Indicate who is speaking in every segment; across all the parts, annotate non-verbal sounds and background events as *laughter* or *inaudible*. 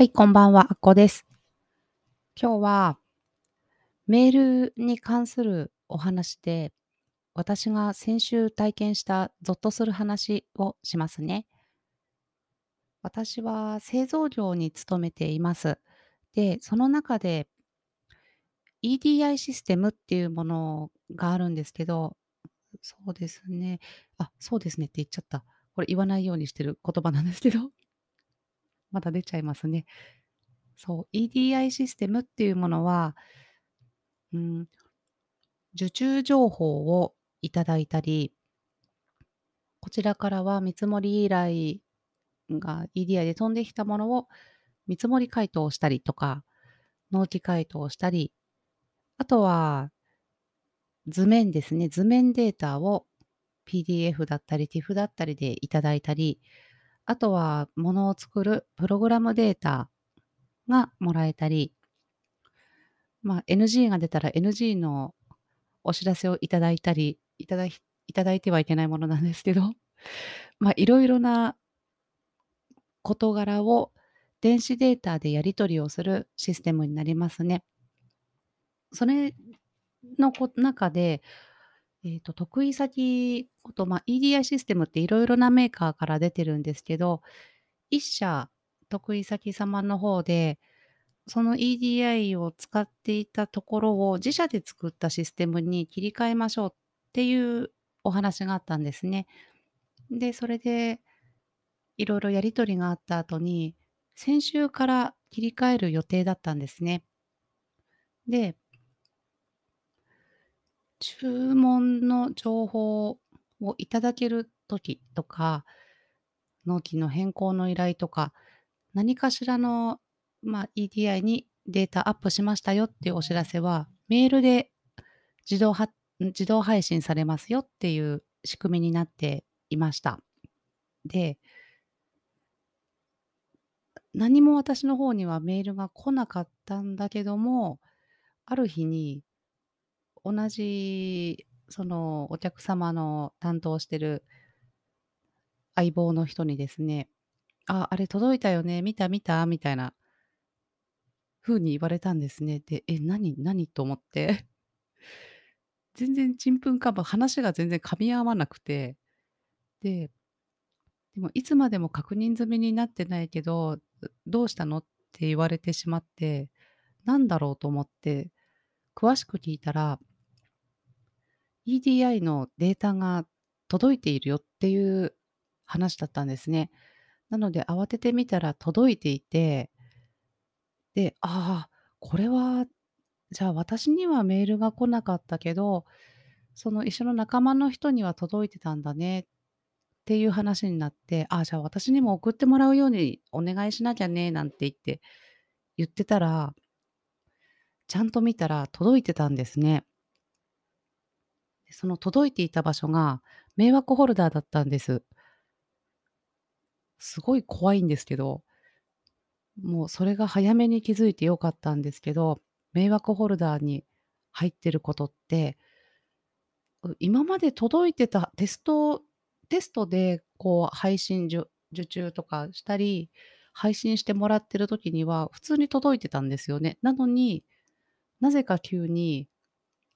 Speaker 1: はい、こんばんは、あこです。今日はメールに関するお話で、私が先週体験したゾッとする話をしますね。私は製造業に勤めています。で、その中で EDI システムっていうものがあるんですけど、そうですね。あ、そうですねって言っちゃった。これ言わないようにしてる言葉なんですけど、まだ出ちゃいますね。そう、EDI システムっていうものは、うん、受注情報をいただいたり、こちらからは見積もり依頼が EDI で飛んできたものを見積もり回答したりとか、納期回答したり、あとは図面ですね、図面データを PDF だったり TIFF だったりでいただいたり、あとはものを作るプログラムデータがもらえたり、まあ、NG が出たら NG のお知らせをいただいたり、いただいいただいてはいけないものなんですけど、*laughs* まあ、いろいろな事柄を電子データでやり取りをするシステムになりますね。それのこ中で、えっ、と、得意先こと、まあ、EDI システムっていろいろなメーカーから出てるんですけど、一社得意先様の方で、その EDI を使っていたところを自社で作ったシステムに切り替えましょうっていうお話があったんですね。で、それでいろいろやり取りがあった後に、先週から切り替える予定だったんですね。で、注文の情報をいただける時とか、納期の変更の依頼とか、何かしらの、まあ、EDI にデータアップしましたよっていうお知らせは、メールで自動は自動配信されますよっていう仕組みになっていました。で、何も私の方にはメールが来なかったんだけども、ある日に同じそのお客様の担当してる相棒の人にですね、あ、あれ届いたよね、見た見たみたいな風に言われたんですね。で、え、何何？と思って。*laughs* 全然ちんぷんかんぷん、話が全然噛み合わなくて。で、でもいつまでも確認済みになってないけど、どうしたの？って言われてしまって、なんだろう？と思って、詳しく聞いたら、EDI のデータが届いているよっていう話だったんですね。なので慌ててみたら届いていて、で、ああ、これは、じゃあ私にはメールが来なかったけど、その一緒の仲間の人には届いてたんだねっていう話になって、ああ、じゃあ私にも送ってもらうようにお願いしなきゃねなんて言って言ってたら、ちゃんと見たら届いてたんですね。その届いていた場所が迷惑ホルダーだったんです。すごい怖いんですけど、もうそれが早めに気づいて良かったんですけど、迷惑ホルダーに入ってることって、今まで届いてたテストテストでこう配信受注とかしたり、配信してもらってる時には普通に届いてたんですよね。なのに、なぜか急に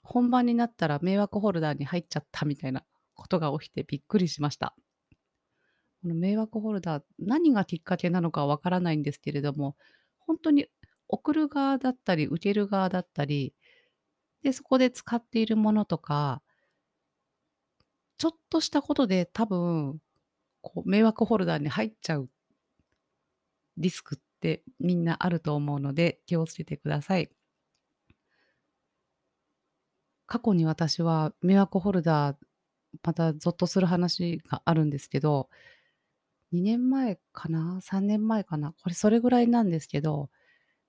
Speaker 1: 本番になったら迷惑ホルダーに入っちゃったみたいなことが起きてびっくりしました。この迷惑ホルダー、何がきっかけなのかわからないんですけれども、本当に送る側だったり、受ける側だったり、で、そこで使っているものとか、ちょっとしたことで多分、こう迷惑ホルダーに入っちゃうリスクってみんなあると思うので、気をつけてください。過去に私は迷惑ホルダー、またゾッとする話があるんですけど2年前かな、3年前かな、これそれぐらいなんですけど、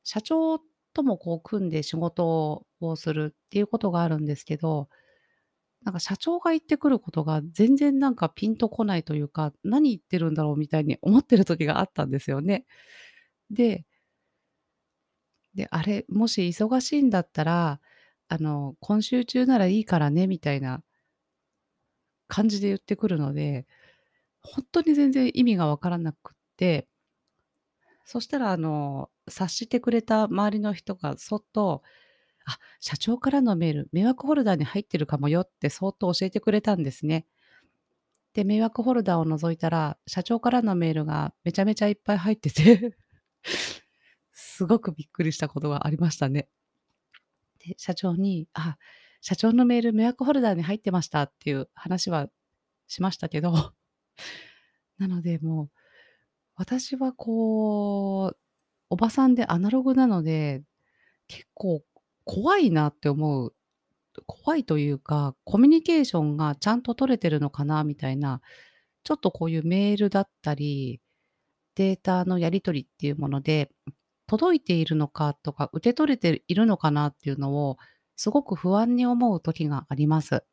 Speaker 1: 社長ともこう組んで仕事をするっていうことがあるんですけど、なんか社長が言ってくることが全然なんかピンとこないというか、何言ってるんだろうみたいに思ってる時があったんですよね。で、で、あれ、もし忙しいんだったら、あの、今週中ならいいからねみたいな感じで言ってくるので、本当に全然意味がわからなくって、そしたらあの、察してくれた周りの人がそっと、「あ、社長からのメール、迷惑フォルダーに入ってるかもよ」ってそっと教えてくれたんですね。で、迷惑フォルダーを覗いたら、社長からのメールがめちゃめちゃいっぱい入ってて *laughs* すごくびっくりしたことがありましたね。で、社長に、あ、社長のメール迷惑フォルダーに入ってましたっていう話はしましたけど、*laughs* なのでもう、私はこう、おばさんでアナログなので、結構怖いなって思う。怖いというか、コミュニケーションがちゃんと取れてるのかなみたいな、ちょっとこういうメールだったり、データのやり取りっていうもので、届いているのかとか、受け取れているのかなっていうのを、すごく不安に思う時があります。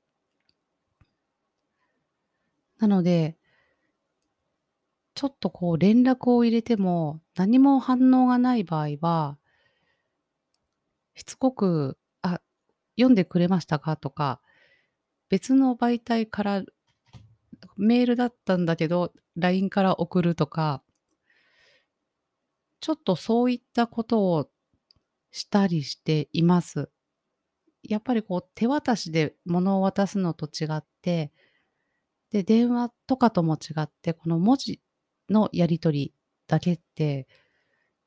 Speaker 1: なので、ちょっとこう連絡を入れても、何も反応がない場合はしつこく、「あ、読んでくれましたか？」とか、別の媒体からメールだったんだけど、LINE から送るとかちょっとそういったことをしたりしています。やっぱりこう手渡しで物を渡すのと違って、で、電話とかとも違って、この文字のやり取りだけって、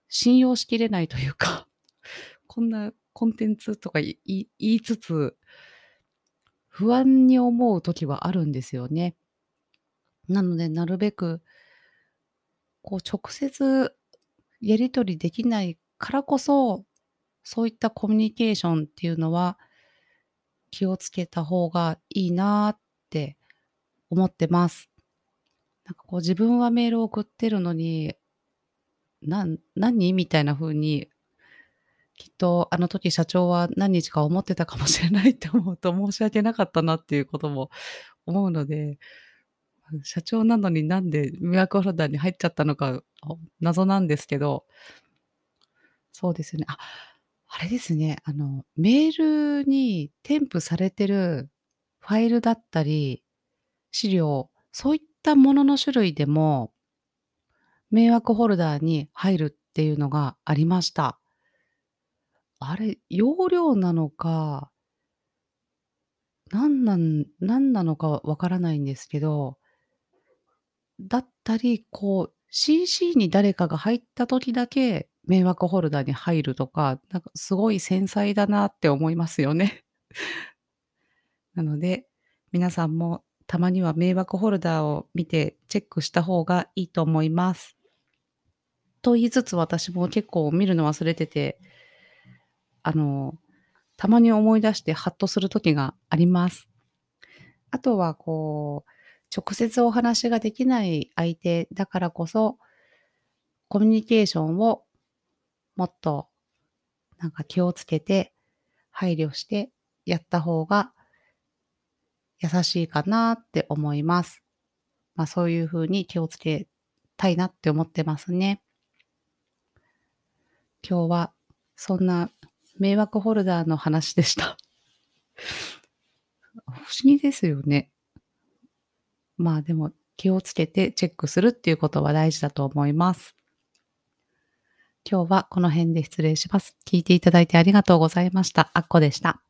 Speaker 1: 信用しきれないというか、*laughs* こんなコンテンツとか言いつつ、不安に思う時はあるんですよね。なので、なるべく、こう直接やり取りできないからこそ、そういったコミュニケーションっていうのは、気をつけた方がいいなって思ってます。なんかこう自分はメールを送ってるのに、な何？みたいな風に、きっとあの時社長は何日か思ってたかもしれないって思うと申し訳なかったなっていうことも思うので、社長なのになんで迷惑フォルダーに入っちゃったのか、謎なんですけど、そうですね。あ、あれですね、あの、メールに添付されてるファイルだったり、資料、そういったものの種類でも、迷惑フォルダーに入るっていうのがありました。あれ、容量なのかなんなんなんなのかわからないんですけどだったり、こう、CC に誰かが入った時だけ、迷惑フォルダーに入るとか、なんかすごい繊細だなって思いますよね。*laughs* なので、皆さんもたまには迷惑フォルダーを見てチェックした方がいいと思います。と言いつつ、私も結構見るの忘れてて、あの、たまに思い出してハッとする時があります。あとはこう直接お話ができない相手だからこそ、コミュニケーションをもっとなんか気をつけて、配慮してやった方が優しいかなって思います。まあ、そういう風に気をつけたいなって思ってますね。今日はそんな迷惑フォルダーの話でした。*laughs* 不思議ですよね。まあ、でも気をつけてチェックするっていうことは大事だと思います。今日はこの辺で失礼します。聞いていただいてありがとうございました。あっこでした。